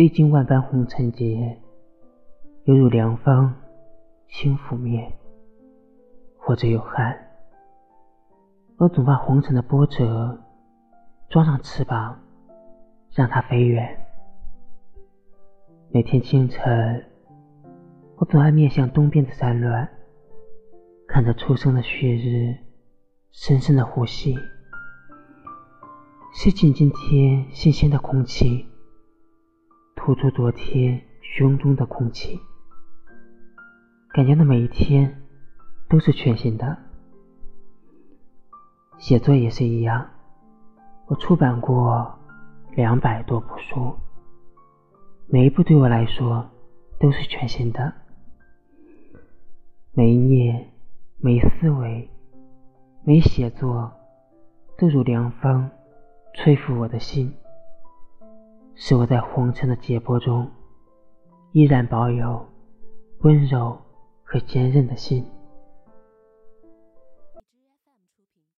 历经万般红尘劫，犹如凉风轻拂面，或者有寒。我总把红尘的波折装上翅膀，让它飞远。每天清晨，我总爱面向东边的山峦，看着初升的旭日，深深的呼吸，吸进今天新鲜的空气，吐出昨天胸中的空气，感觉的每一天都是全新的。写作也是一样，我出版过两百多部书，每一部对我来说都是全新的。每一念、每思维、每写作，都如凉风吹拂我的心，使我在红尘的劫波中，依然保有温柔和坚韧的心。